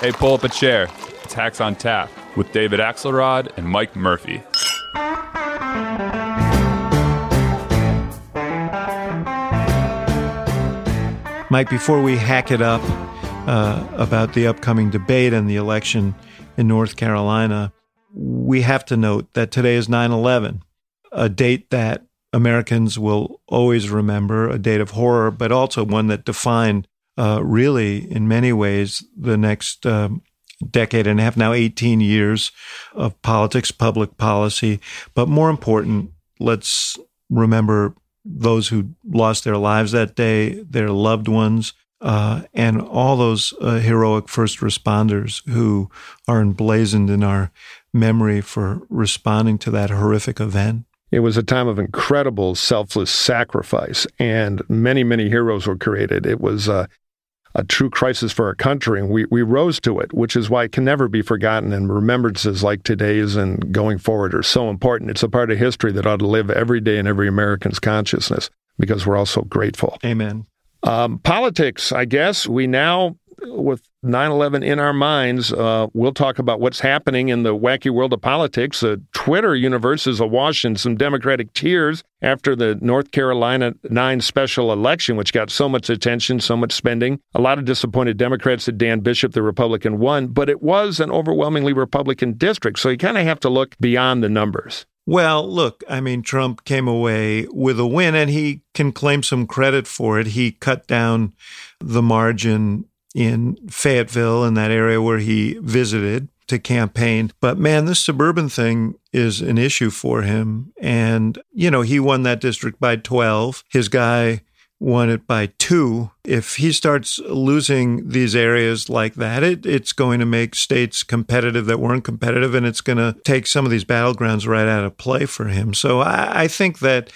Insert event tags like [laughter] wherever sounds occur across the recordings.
Hey, pull up a chair. It's Hacks on Tap with David Axelrod and Mike Murphy. Mike, before we hack it up uh, about the upcoming debate and the election in North Carolina, we have to note that today is 9 11, a date that Americans will always remember, a date of horror, but also one that defined, uh, really, in many ways, the next um, decade and a half, now 18 years of politics, public policy. But more important, let's remember those who lost their lives that day, their loved ones, uh, and all those uh, heroic first responders who are emblazoned in our memory for responding to that horrific event. It was a time of incredible selfless sacrifice, and many, many heroes were created. It was uh, a true crisis for our country, and we, we rose to it, which is why it can never be forgotten. And remembrances like today's and going forward are so important. It's a part of history that ought to live every day in every American's consciousness because we're all so grateful. Amen. Um, politics, I guess. We now with 9 11 in our minds, uh, we'll talk about what's happening in the wacky world of politics. The Twitter universe is awash in some Democratic tears after the North Carolina 9 special election, which got so much attention, so much spending. A lot of disappointed Democrats that Dan Bishop, the Republican, won, but it was an overwhelmingly Republican district. So you kind of have to look beyond the numbers. Well, look, I mean, Trump came away with a win and he can claim some credit for it. He cut down the margin in Fayetteville in that area where he visited to campaign. But man, this suburban thing is an issue for him. And, you know, he won that district by 12. His guy won it by two. If he starts losing these areas like that, it, it's going to make states competitive that weren't competitive, and it's going to take some of these battlegrounds right out of play for him. So I, I think that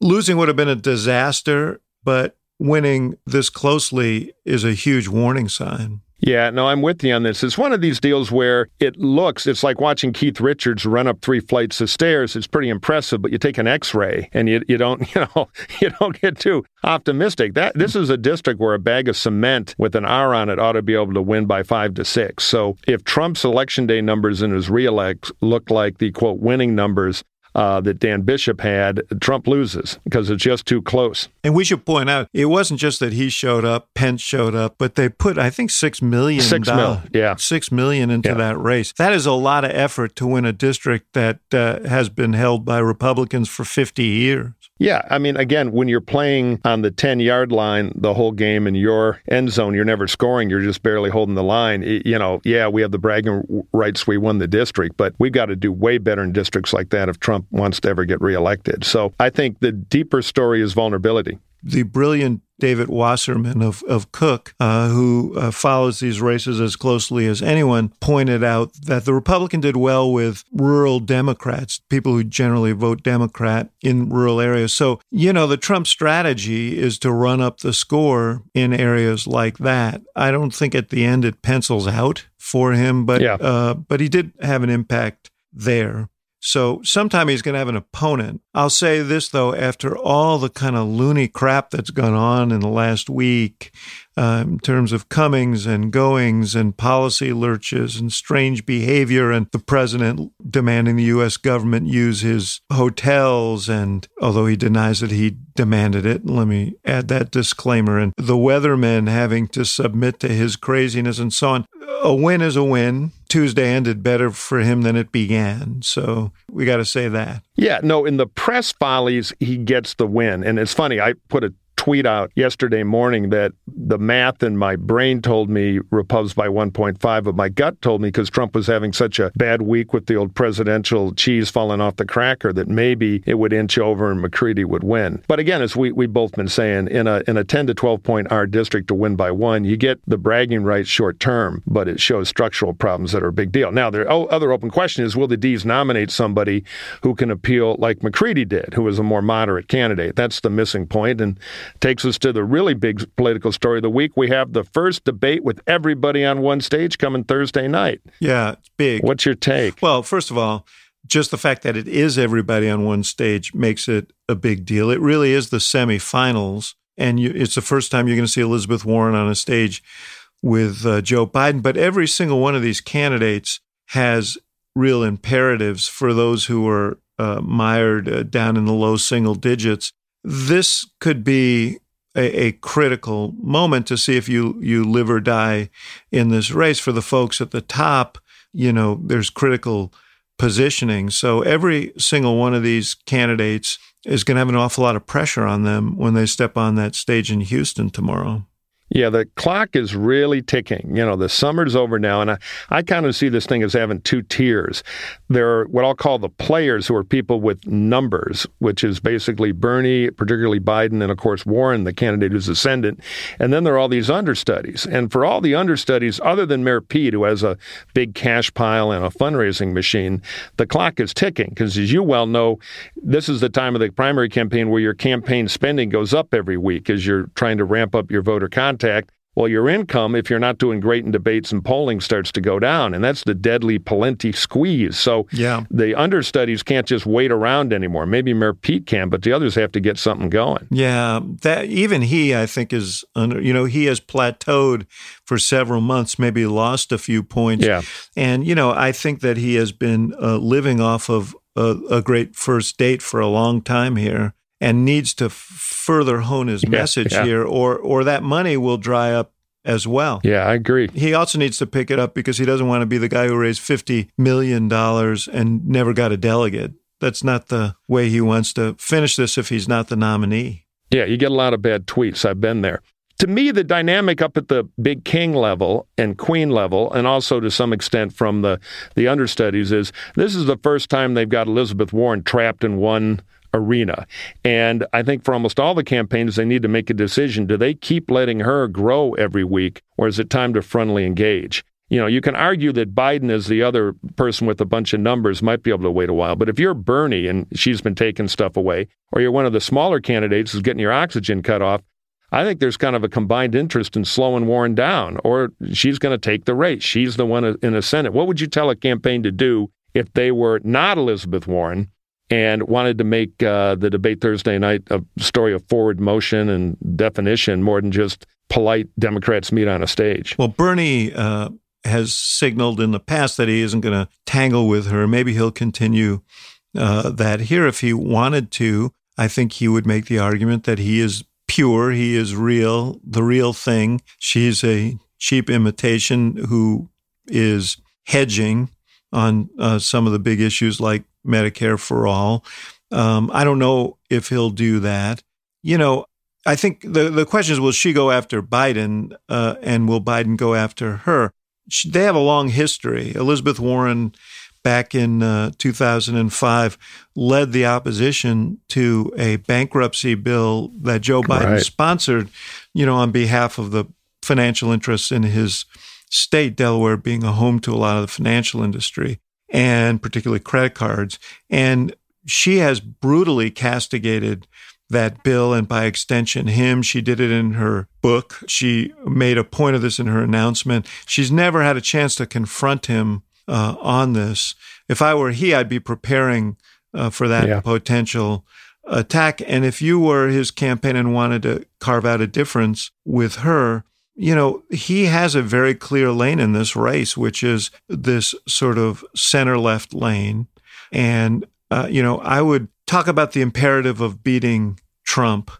losing would have been a disaster, but winning this closely is a huge warning sign. Yeah, no, I'm with you on this. It's one of these deals where it looks, it's like watching Keith Richards run up three flights of stairs. It's pretty impressive, but you take an X-ray and you, you don't, [laughs] you know, you don't get too optimistic. That this is a district where a bag of cement with an R on it ought to be able to win by five to six. So if Trump's election day numbers and his reelect look like the quote winning numbers, uh, that Dan Bishop had, Trump loses because it's just too close. And we should point out it wasn't just that he showed up, Pence showed up, but they put I think six million, six mil, yeah, six million into yeah. that race. That is a lot of effort to win a district that uh, has been held by Republicans for fifty years. Yeah, I mean, again, when you're playing on the 10 yard line the whole game in your end zone, you're never scoring, you're just barely holding the line. You know, yeah, we have the bragging rights, we won the district, but we've got to do way better in districts like that if Trump wants to ever get reelected. So I think the deeper story is vulnerability the brilliant David Wasserman of, of Cook, uh, who uh, follows these races as closely as anyone, pointed out that the Republican did well with rural Democrats, people who generally vote Democrat in rural areas. So, you know, the Trump strategy is to run up the score in areas like that. I don't think at the end it pencils out for him, but yeah. uh, but he did have an impact there. So sometime he's going to have an opponent. I'll say this though, after all the kind of loony crap that's gone on in the last week, uh, in terms of comings and goings and policy lurches and strange behavior, and the president demanding the U.S. government use his hotels, and although he denies that he demanded it, let me add that disclaimer, and the weathermen having to submit to his craziness and so on. A win is a win. Tuesday ended better for him than it began. So we got to say that. Yeah, no, in the press follies, he gets the win. And it's funny, I put a tweet out yesterday morning that the math in my brain told me repubs by 1.5, but my gut told me because Trump was having such a bad week with the old presidential cheese falling off the cracker that maybe it would inch over and McCready would win. But again, as we we both been saying, in a in a 10 to 12 point R district to win by one, you get the bragging rights short term, but it shows structural problems that are a big deal. Now, the other open question is, will the D's nominate somebody who can appeal like McCready did, who was a more moderate candidate? That's the missing point, and takes us to the really big political story of the week. We have the first debate with everybody on one stage coming Thursday night. Yeah, it's big. What's your take? Well, first of all, just the fact that it is everybody on one stage makes it a big deal. It really is the semifinals, and you, it's the first time you're going to see Elizabeth Warren on a stage with uh, Joe Biden. But every single one of these candidates has real imperatives for those who are uh, mired uh, down in the low single digits. This could be a, a, critical moment to see if you you live or die in this race. For the folks at the top, you know, there's critical positioning. So every single one of these candidates is going to have an awful lot of pressure on them when they step on that stage in Houston tomorrow. Yeah, the clock is really ticking. You know, the summer's over now, and I, I kind of see this thing as having two tiers. There are what I'll call the players, who are people with numbers, which is basically Bernie, particularly Biden, and of course Warren, the candidate who's ascendant. And then there are all these understudies. And for all the understudies, other than Mayor Pete, who has a big cash pile and a fundraising machine, the clock is ticking because, as you well know, this is the time of the primary campaign where your campaign spending goes up every week as you're trying to ramp up your voter contact contact, well, your income, if you're not doing great in debates and polling, starts to go down. And that's the deadly Pawlenty squeeze. So yeah. the understudies can't just wait around anymore. Maybe Mayor Pete can, but the others have to get something going. Yeah. That even he, I think, is under, you know, he has plateaued for several months, maybe lost a few points. Yeah. And, you know, I think that he has been uh, living off of a, a great first date for a long time here and needs to further hone his yeah, message yeah. here, or or that money will dry up as well. Yeah, I agree. He also needs to pick it up because he doesn't want to be the guy who raised fifty million dollars and never got a delegate. That's not the way he wants to finish this if he's not the nominee. Yeah, you get a lot of bad tweets. I've been there. To me, the dynamic up at the big king level and queen level, and also to some extent from the, the understudies, is this is the first time they've got Elizabeth Warren trapped in one arena. And I think for almost all the campaigns, they need to make a decision. Do they keep letting her grow every week, or is it time to frontally engage? You know, you can argue that Biden is the other person with a bunch of numbers might be able to wait a while. But if you're Bernie and she's been taking stuff away, or you're one of the smaller candidates who's getting your oxygen cut off, I think there's kind of a combined interest in slowing Warren down, or she's going to take the race. She's the one in the Senate. What would you tell a campaign to do if they were not Elizabeth Warren and wanted to make uh, the debate Thursday night a story of forward motion and definition more than just polite Democrats meet on a stage. Well, Bernie uh, has signaled in the past that he isn't going to tangle with her. Maybe he'll continue uh, that here if he wanted to. I think he would make the argument that he is pure, he is real, the real thing. She's a cheap imitation who is hedging on uh, some of the big issues like Medicare for all. Um, I don't know if he'll do that. You know, I think the, the question is will she go after Biden uh, and will Biden go after her? She, they have a long history. Elizabeth Warren, back in uh, 2005, led the opposition to a bankruptcy bill that Joe Biden right. sponsored, you know, on behalf of the financial interests in his state, Delaware being a home to a lot of the financial industry and particularly credit cards. And she has brutally castigated that bill and by extension him. She did it in her book. She made a point of this in her announcement. She's never had a chance to confront him uh, on this. If I were he, I'd be preparing uh, for that yeah. potential attack. And if you were his campaign and wanted to carve out a difference with her, you know, he has a very clear lane in this race, which is this sort of center left lane. And, uh, you know, I would talk about the imperative of beating Trump.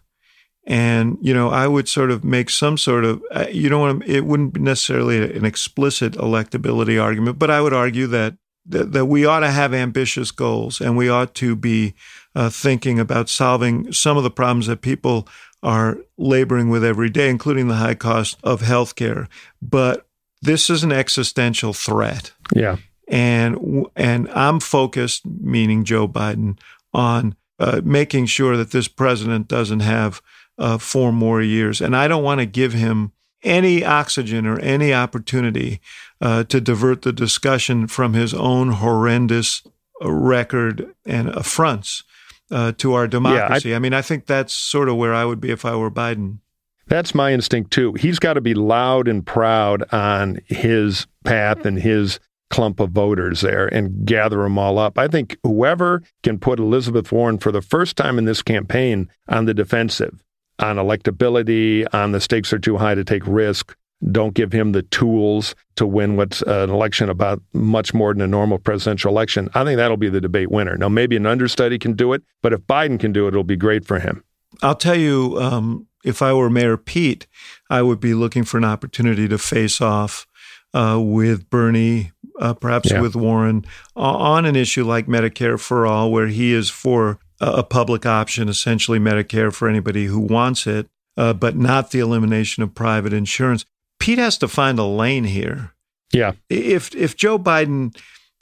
And, you know, I would sort of make some sort of, uh, you don't want to, it wouldn't be necessarily an explicit electability argument, but I would argue that, that, that we ought to have ambitious goals and we ought to be uh, thinking about solving some of the problems that people are laboring with every day, including the high cost of healthcare. But this is an existential threat. Yeah. And and I'm focused, meaning Joe Biden, on uh, making sure that this president doesn't have uh, four more years. And I don't want to give him any oxygen or any opportunity uh, to divert the discussion from his own horrendous record and affronts uh, to our democracy. Yeah, I, I mean, I think that's sort of where I would be if I were Biden. That's my instinct too. He's got to be loud and proud on his path and his clump of voters there and gather them all up. I think whoever can put Elizabeth Warren for the first time in this campaign on the defensive, on electability, on the stakes are too high to take risk, don't give him the tools to win what's an election about much more than a normal presidential election. I think that'll be the debate winner. Now, maybe an understudy can do it, but if Biden can do it, it'll be great for him. I'll tell you, um, if I were Mayor Pete, I would be looking for an opportunity to face off uh, with Bernie, uh, perhaps yeah. with Warren, on an issue like Medicare for All, where he is for a public option, essentially Medicare for anybody who wants it, uh, but not the elimination of private insurance. Pete has to find a lane here. Yeah. If if Joe Biden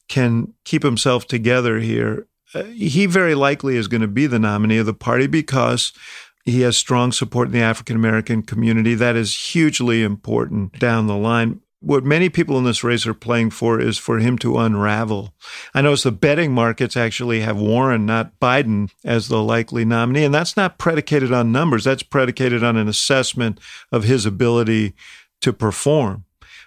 can keep himself together here, uh, he very likely is going to be the nominee of the party because he has strong support in the African American community. That is hugely important down the line what many people in this race are playing for is for him to unravel. I notice the betting markets actually have Warren, not Biden, as the likely nominee. And that's not predicated on numbers, that's predicated on an assessment of his ability to perform.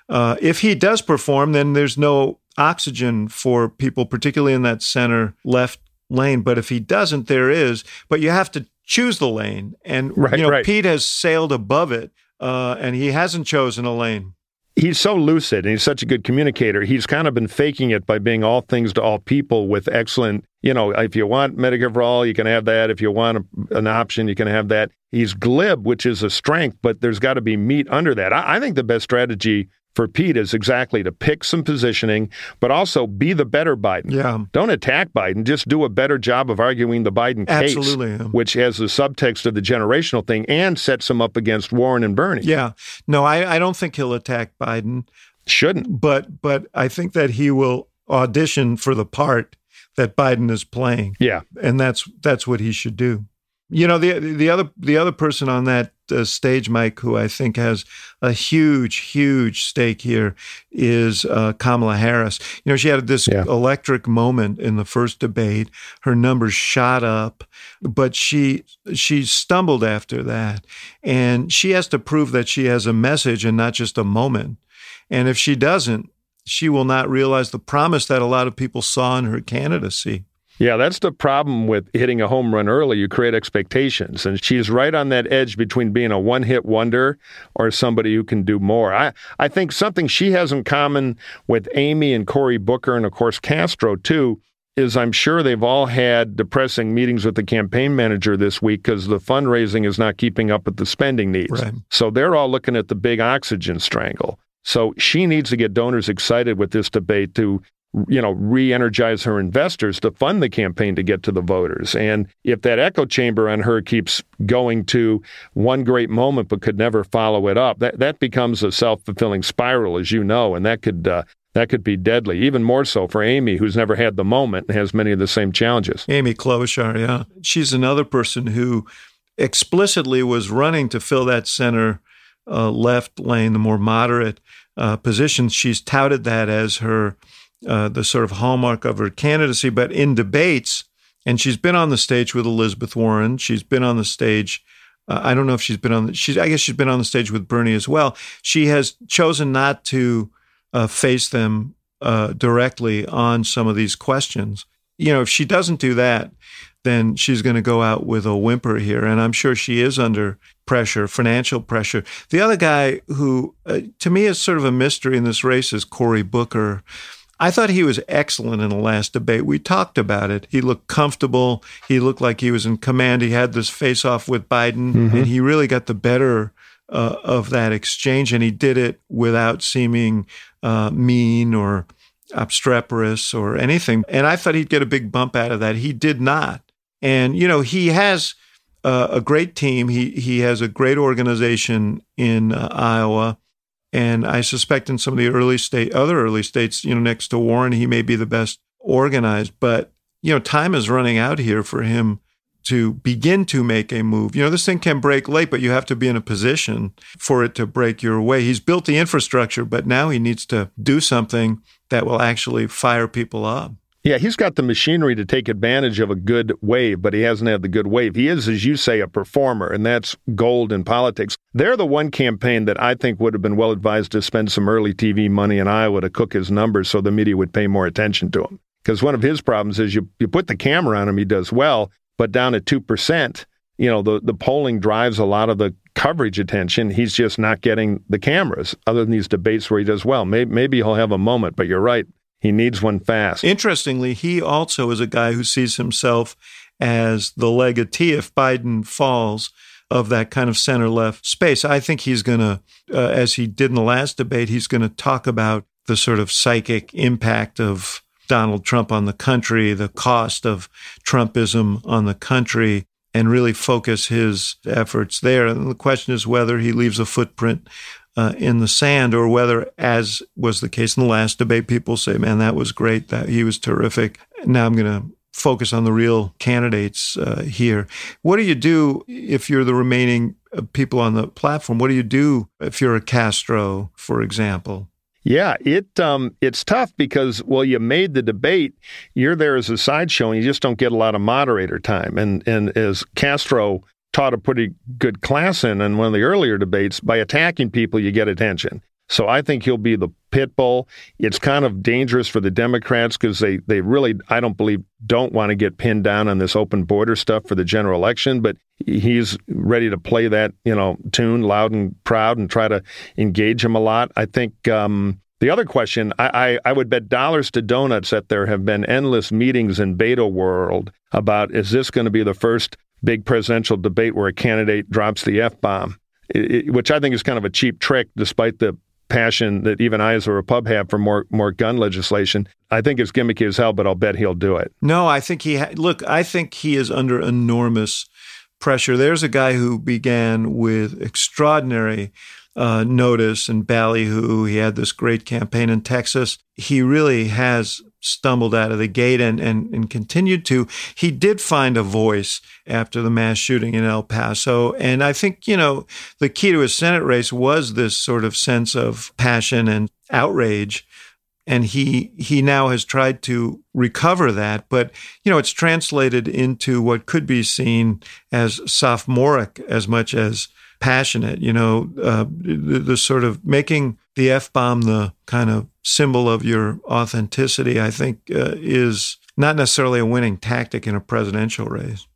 Uh, if he does perform, then there's no oxygen for people, particularly in that center left lane. But if he doesn't, there is. But you have to choose the lane. And, right, you know, right. Pete has sailed above it, uh, and he hasn't chosen a lane he's so lucid and he's such a good communicator. He's kind of been faking it by being all things to all people with excellent, you know, if you want Medicare for all, you can have that. If you want a, an option, you can have that. He's glib, which is a strength, but there's got to be meat under that. I, I think the best strategy for Pete is exactly to pick some positioning, but also be the better Biden. Yeah. Don't attack Biden. Just do a better job of arguing the Biden case, Absolutely. which has the subtext of the generational thing and sets him up against Warren and Bernie. Yeah. No, I, I don't think he'll attack Biden. Shouldn't. But but I think that he will audition for the part that Biden is playing. Yeah. And that's that's what he should do. You know the the other the other person on that uh, stage, Mike, who I think has a huge, huge stake here, is uh, Kamala Harris. You know, she had this yeah. electric moment in the first debate. Her numbers shot up, but she she stumbled after that, and she has to prove that she has a message and not just a moment. And if she doesn't, she will not realize the promise that a lot of people saw in her candidacy. Yeah, that's the problem with hitting a home run early. You create expectations. And she's right on that edge between being a one hit wonder or somebody who can do more. I, I think something she has in common with Amy and Cory Booker and, of course, Castro, too, is I'm sure they've all had depressing meetings with the campaign manager this week because the fundraising is not keeping up with the spending needs. Right. So they're all looking at the big oxygen strangle. So she needs to get donors excited with this debate to you know, re-energize her investors to fund the campaign to get to the voters. And if that echo chamber on her keeps going to one great moment but could never follow it up, that that becomes a self-fulfilling spiral, as you know, and that could uh, that could be deadly. Even more so for Amy, who's never had the moment and has many of the same challenges. Amy Klobuchar, yeah, she's another person who explicitly was running to fill that center uh, left lane, the more moderate uh, position. She's touted that as her uh, the sort of hallmark of her candidacy. But in debates, and she's been on the stage with Elizabeth Warren. She's been on the stage. Uh, I don't know if she's been on. The, she's. I guess she's been on the stage with Bernie as well. She has chosen not to uh, face them uh, directly on some of these questions. You know, if she doesn't do that, then she's going to go out with a whimper here. And I'm sure she is under pressure, financial pressure. The other guy who, uh, to me, is sort of a mystery in this race is Cory Booker. I thought he was excellent in the last debate. We talked about it. He looked comfortable. He looked like he was in command. He had this face off with Biden, mm-hmm. and he really got the better uh, of that exchange. And he did it without seeming uh, mean or obstreperous or anything. And I thought he'd get a big bump out of that. He did not. And, you know, he has uh, a great team. He, he has a great organization in uh, Iowa. And I suspect in some of the early state, other early states, you know, next to Warren, he may be the best organized. But, you know, time is running out here for him to begin to make a move. You know, this thing can break late, but you have to be in a position for it to break your way. He's built the infrastructure, but now he needs to do something that will actually fire people up. Yeah, he's got the machinery to take advantage of a good wave, but he hasn't had the good wave. He is, as you say, a performer, and that's gold in politics. They're the one campaign that I think would have been well advised to spend some early TV money in Iowa to cook his numbers so the media would pay more attention to him. Because one of his problems is you, you put the camera on him, he does well, but down at 2%, you know, the, the polling drives a lot of the coverage attention. He's just not getting the cameras, other than these debates where he does well. Maybe, maybe he'll have a moment, but you're right. He needs one fast. Interestingly, he also is a guy who sees himself as the legatee if Biden falls of that kind of center left space. I think he's going to, uh, as he did in the last debate, he's going to talk about the sort of psychic impact of Donald Trump on the country, the cost of Trumpism on the country, and really focus his efforts there. And the question is whether he leaves a footprint uh, in the sand or whether, as was the case in the last debate, people say, man, that was great, that he was terrific. Now I'm going to focus on the real candidates uh, here. What do you do if you're the remaining uh, people on the platform? What do you do if you're a Castro, for example? Yeah, it um, it's tough because well, you made the debate. You're there as a sideshow, and you just don't get a lot of moderator time. And and as Castro taught a pretty good class in in one of the earlier debates, by attacking people, you get attention. So I think he'll be the pit bull. It's kind of dangerous for the Democrats because they, they really, I don't believe, don't want to get pinned down on this open border stuff for the general election. But he's ready to play that, you know, tune loud and proud and try to engage him a lot. I think um, the other question, I, I, I would bet dollars to donuts that there have been endless meetings in Beto world about is this going to be the first big presidential debate where a candidate drops the F bomb? which I think is kind of a cheap trick, despite the passion that even I, as a Repub, have for more more gun legislation. I think it's gimmicky as hell, but I'll bet he'll do it. No, I think he. Ha- look, I think he is under enormous pressure. There's a guy who began with extraordinary uh, notice and ballyhoo. He had this great campaign in Texas. He really has stumbled out of the gate and, and, and continued to. He did find a voice after the mass shooting in El Paso. And I think, you know, the key to his Senate race was this sort of sense of passion and outrage. And he he now has tried to recover that, but you know it's translated into what could be seen as sophomoric as much as passionate. You know, uh, the, the sort of making the f bomb the kind of symbol of your authenticity, I think, uh, is not necessarily a winning tactic in a presidential race.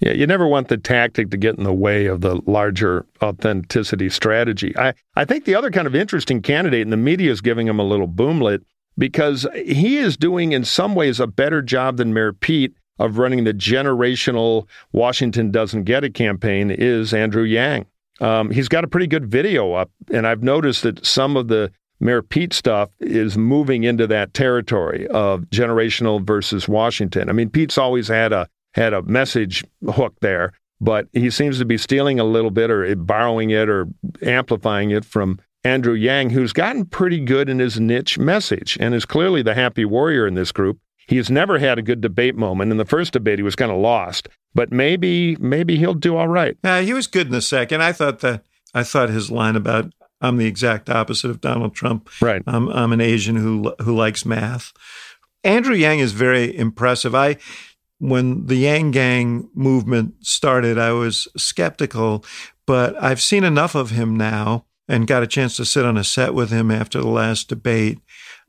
Yeah, you never want the tactic to get in the way of the larger authenticity strategy. I, I think the other kind of interesting candidate, and the media is giving him a little boomlet, because he is doing, in some ways, a better job than Mayor Pete of running the generational Washington doesn't get a campaign, is Andrew Yang. Um, he's got a pretty good video up, and I've noticed that some of the Mayor Pete stuff is moving into that territory of generational versus Washington. I mean, Pete's always had a had a message hook there, but he seems to be stealing a little bit or borrowing it or amplifying it from Andrew Yang, who's gotten pretty good in his niche message and is clearly the happy warrior in this group. He's never had a good debate moment. In the first debate, he was kind of lost, but maybe maybe he'll do all right. Yeah, he was good in the second. I thought that I thought his line about I'm the exact opposite of Donald Trump. Right. I'm, I'm an Asian who who likes math. Andrew Yang is very impressive. I when the Yang Gang movement started, I was skeptical, but I've seen enough of him now and got a chance to sit on a set with him after the last debate.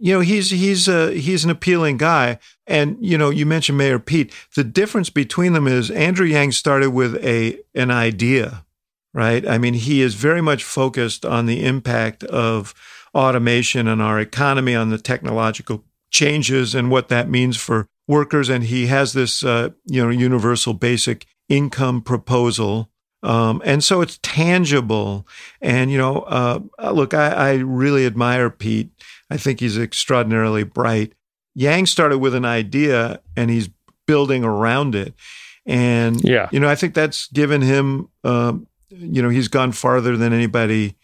You know, he's he's a he's an appealing guy. And you know, you mentioned Mayor Pete. The difference between them is Andrew Yang started with a an idea right? I mean, he is very much focused on the impact of automation on our economy, on the technological changes and what that means for workers. And he has this, uh, you know, universal basic income proposal. Um, and so it's tangible. And, you know, uh, look, I, I really admire Pete. I think he's extraordinarily bright. Yang started with an idea and he's building around it. And, yeah. you know, I think that's given him um, you know, he's gone farther than anybody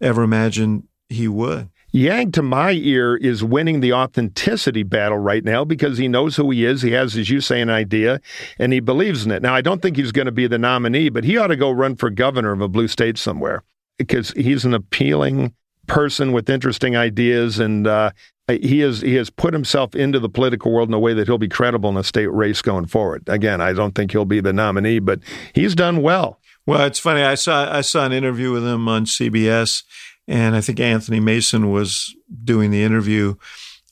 ever imagined he would. Yang, to my ear, is winning the authenticity battle right now because he knows who he is. He has, as you say, an idea and he believes in it. Now, I don't think he's going to be the nominee, but he ought to go run for governor of a blue state somewhere because he's an appealing person with interesting ideas and uh, he has he has put himself into the political world in a way that he'll be credible in a state race going forward. Again, I don't think he'll be the nominee, but he's done well. Well, it's funny. I saw I saw an interview with him on CBS, and I think Anthony Mason was doing the interview,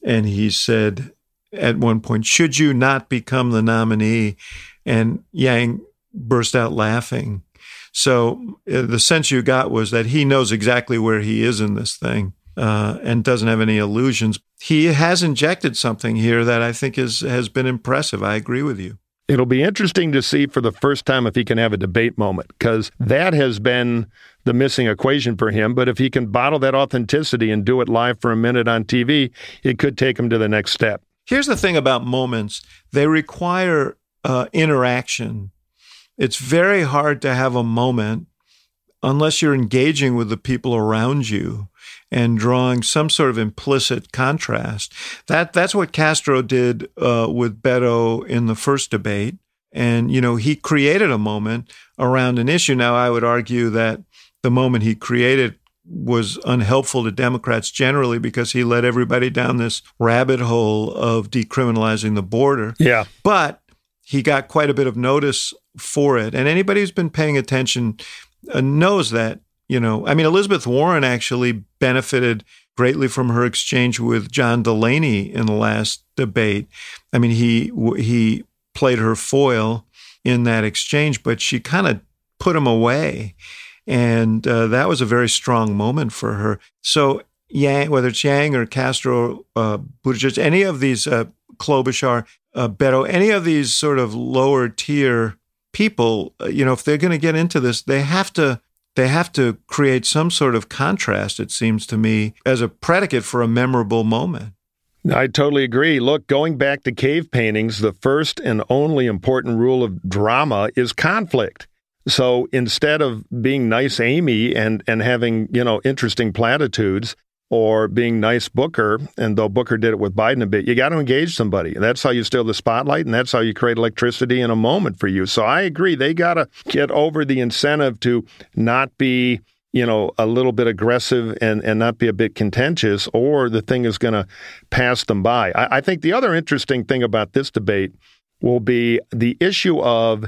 and he said at one point, "Should you not become the nominee?" And Yang burst out laughing. So uh, the sense you got was that he knows exactly where he is in this thing uh, and doesn't have any illusions. He has injected something here that I think is has been impressive. I agree with you. It'll be interesting to see for the first time if he can have a debate moment because that has been the missing equation for him. But if he can bottle that authenticity and do it live for a minute on TV, it could take him to the next step. Here's the thing about moments they require uh, interaction. It's very hard to have a moment unless you're engaging with the people around you and drawing some sort of implicit contrast. That that's what Castro did uh, with Beto in the first debate, and you know he created a moment around an issue. Now I would argue that the moment he created was unhelpful to Democrats generally because he led everybody down this rabbit hole of decriminalizing the border. Yeah, but he got quite a bit of notice for it, and anybody who's been paying attention uh, knows that you know, I mean, Elizabeth Warren actually benefited greatly from her exchange with John Delaney in the last debate. I mean, he he played her foil in that exchange, but she kind of put him away, and uh, that was a very strong moment for her. So, Yang, whether it's Yang or Castro, uh, Buttigieg, any of these, uh, Klobuchar, uh, Beto, any of these sort of lower tier people, uh, you know, if they're going to get into this, they have to they have to create some sort of contrast, it seems to me, as a predicate for a memorable moment. I totally agree. Look, going back to cave paintings, the first and only important rule of drama is conflict. So instead of being nice Amy and, and having, you know, interesting platitudes, or being nice Booker, and though Booker did it with Biden a bit, you got to engage somebody. That's how you steal the spotlight, and that's how you create electricity in a moment for you. So I agree. They got to get over the incentive to not be you know, a little bit aggressive and, and not be a bit contentious, or the thing is going to pass them by. I, I, think the other interesting thing about this debate will be the issue of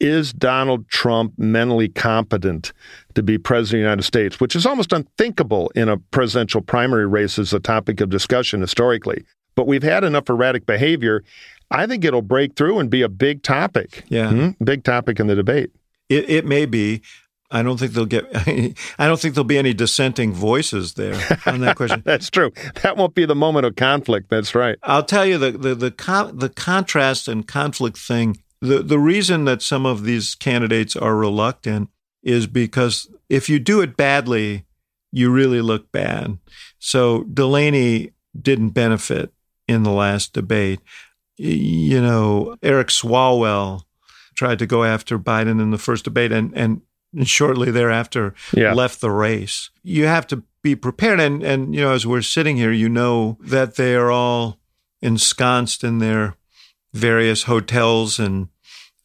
is Donald Trump mentally competent to be president of the United States, which is almost unthinkable in a presidential primary race as a topic of discussion historically. But we've had enough erratic behavior. I think it'll break through and be a big topic. Yeah. Mm-hmm. Big topic in the debate. It, it may be. I don't think they'll get. [laughs] I don't think there'll be any dissenting voices there on that question. [laughs] That's true. That won't be the moment of conflict. That's right. I'll tell you the the the, con, the contrast and conflict thing the, the reason that some of these candidates are reluctant is because if you do it badly, you really look bad. So Delaney didn't benefit in the last debate. You know, Eric Swalwell tried to go after Biden in the first debate and, and shortly thereafter yeah. left the race. You have to be prepared. And, and, you know, as we're sitting here, you know that they are all ensconced in their various hotels and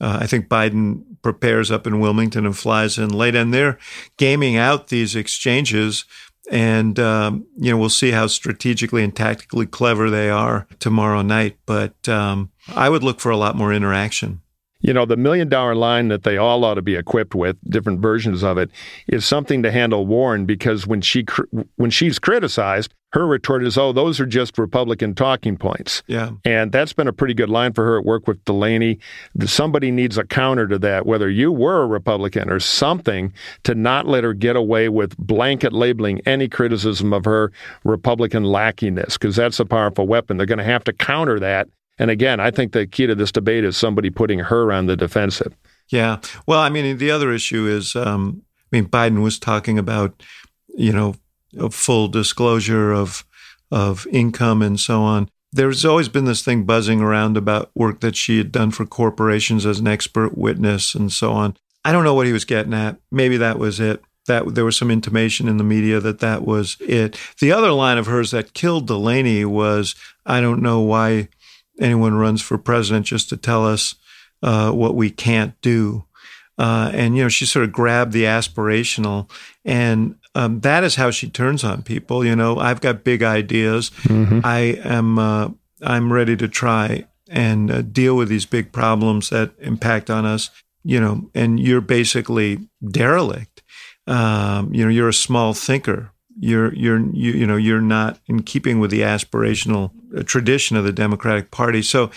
uh, I think Biden prepares up in Wilmington and flies in late, and they're gaming out these exchanges. And um, you know we'll see how strategically and tactically clever they are tomorrow night. But um, I would look for a lot more interaction. You know, the million dollar line that they all ought to be equipped with, different versions of it, is something to handle Warren because when she when she's criticized, her retort is, "Oh, those are just Republican talking points." Yeah, and that's been a pretty good line for her at work with Delaney. Somebody needs a counter to that, whether you were a Republican or something, to not let her get away with blanket labeling any criticism of her Republican lackiness, because that's a powerful weapon. They're going to have to counter that and again, I think the key to this debate is somebody putting her on the defensive. Yeah. Well, I mean, the other issue is, um, I mean, Biden was talking about, you know, a full disclosure of of income and so on. There's always been this thing buzzing around about work that she had done for corporations as an expert witness and so on. I don't know what he was getting at. Maybe that was it. That there was some intimation in the media that that was it. The other line of hers that killed Delaney was, I don't know why anyone runs for president just to tell us uh, what we can't do. Uh, and you know, she sort of grabbed the aspirational, and um, that is how she turns on people. You know, I've got big ideas. Mm-hmm. I am. Uh, I'm ready to try and uh, deal with these big problems that impact on us. You know, and you're basically derelict. Um, you know, you're a small thinker you're you're you, you know you're not in keeping with the aspirational uh, tradition of the Democratic Party. So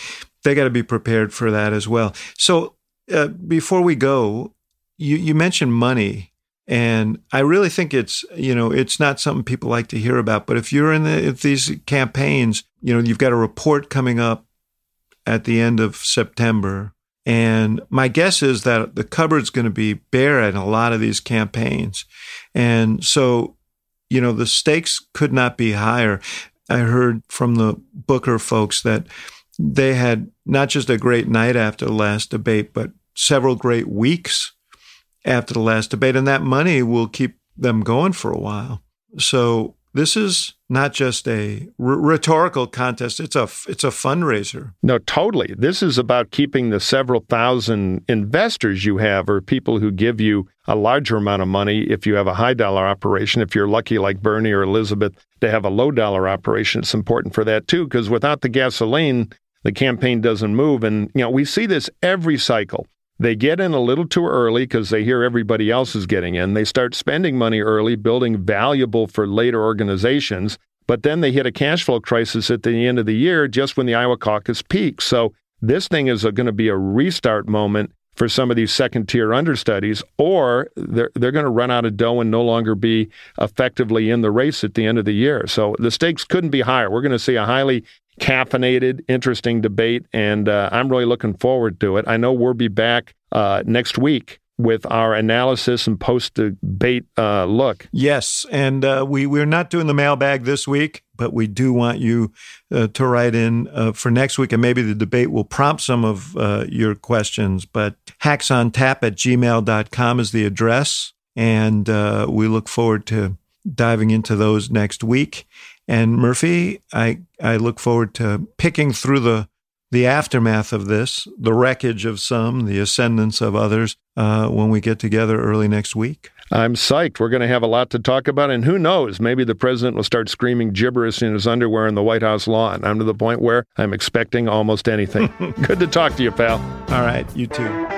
they got to be prepared for that as well. So uh, before we go, you, you mentioned money. And I really think it's, you know, it's not something people like to hear about. But if you're in the, if these campaigns, you know, you've got a report coming up at the end of September. And my guess is that the cupboard's going to be bare in a lot of these campaigns. And so, you know, the stakes could not be higher. I heard from the Booker folks that they had not just a great night after the last debate, but several great weeks after the last debate. And that money will keep them going for a while. So this is not just a r- rhetorical contest it's a it's a fundraiser. No totally. This is about keeping the several thousand investors you have or people who give you a larger amount of money if you have a high dollar operation. If you're lucky like bernie or elizabeth to have a low dollar operation it's important for that too because without the gasoline the campaign doesn't move. And you know we see this every cycle they get in a little too early because they hear everybody else is getting in. They start spending money early, building valuable for later organizations. But then they hit a cash flow crisis at the end of the year, just when the Iowa caucus peaks. So this thing is going to be a restart moment for some of these second tier understudies, or they're, they're going to run out of dough and no longer be effectively in the race at the end of the year. So the stakes couldn't be higher. We're going to see a highly caffeinated, interesting debate, and uh, I'm really looking forward to it. I know we'll be back uh, next week with our analysis and post debate uh, look. Yes, and uh, we we're not doing the mailbag this week, but we do want you uh, to write in uh, for next week, and maybe the debate will prompt some of uh, your questions. But hacksontap at gmail.com is the address, and uh, we look forward to diving into those next week. And Murphy, I I look forward to picking through the the aftermath of this, the wreckage of some, the ascendance of others, uh, when we get together early next week. I'm psyched. We're going to have a lot to talk about. And who knows, maybe the president will start screaming gibberish in his underwear in the White House lawn. I'm to the point where I'm expecting almost anything. [laughs] Good to talk to you, pal. All right, you too.